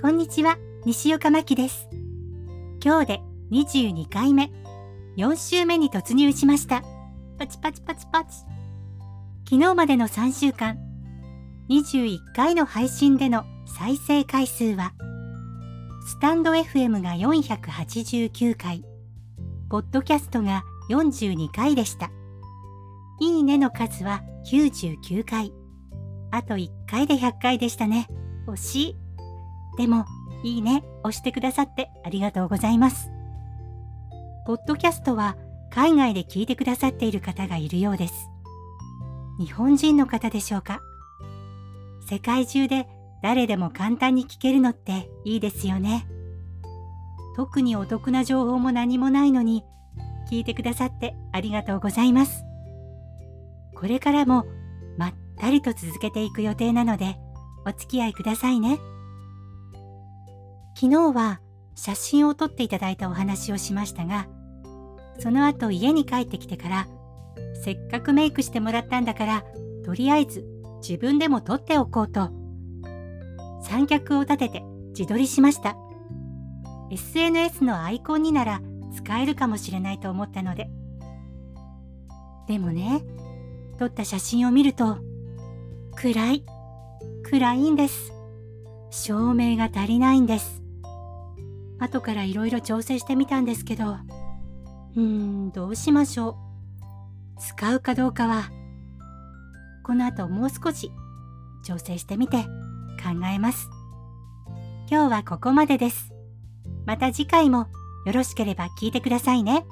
こんにちは、西岡真希です。今日で22回目、4週目に突入しました。パチパチパチパチ。昨日までの3週間、21回の配信での再生回数は、スタンド FM が489回、ポッドキャストが42回でした。いいねの数は99回。あと1回で100回でしたね。惜しい。でも、いいね、押してくださってありがとうございます。ポッドキャストは海外で聞いてくださっている方がいるようです。日本人の方でしょうか？世界中で誰でも簡単に聞けるのっていいですよね。特にお得な情報も何もないのに、聞いてくださってありがとうございます。これからもまったりと続けていく予定なので、お付き合いくださいね。昨日は写真を撮っていただいたお話をしましたが、その後家に帰ってきてから、せっかくメイクしてもらったんだから、とりあえず自分でも撮っておこうと、三脚を立てて自撮りしました。SNS のアイコンになら使えるかもしれないと思ったので。でもね、撮った写真を見ると、暗い。暗いんです。照明が足りないんです。後からいろいろ調整してみたんですけど、うーん、どうしましょう。使うかどうかは、この後もう少し調整してみて考えます。今日はここまでです。また次回もよろしければ聞いてくださいね。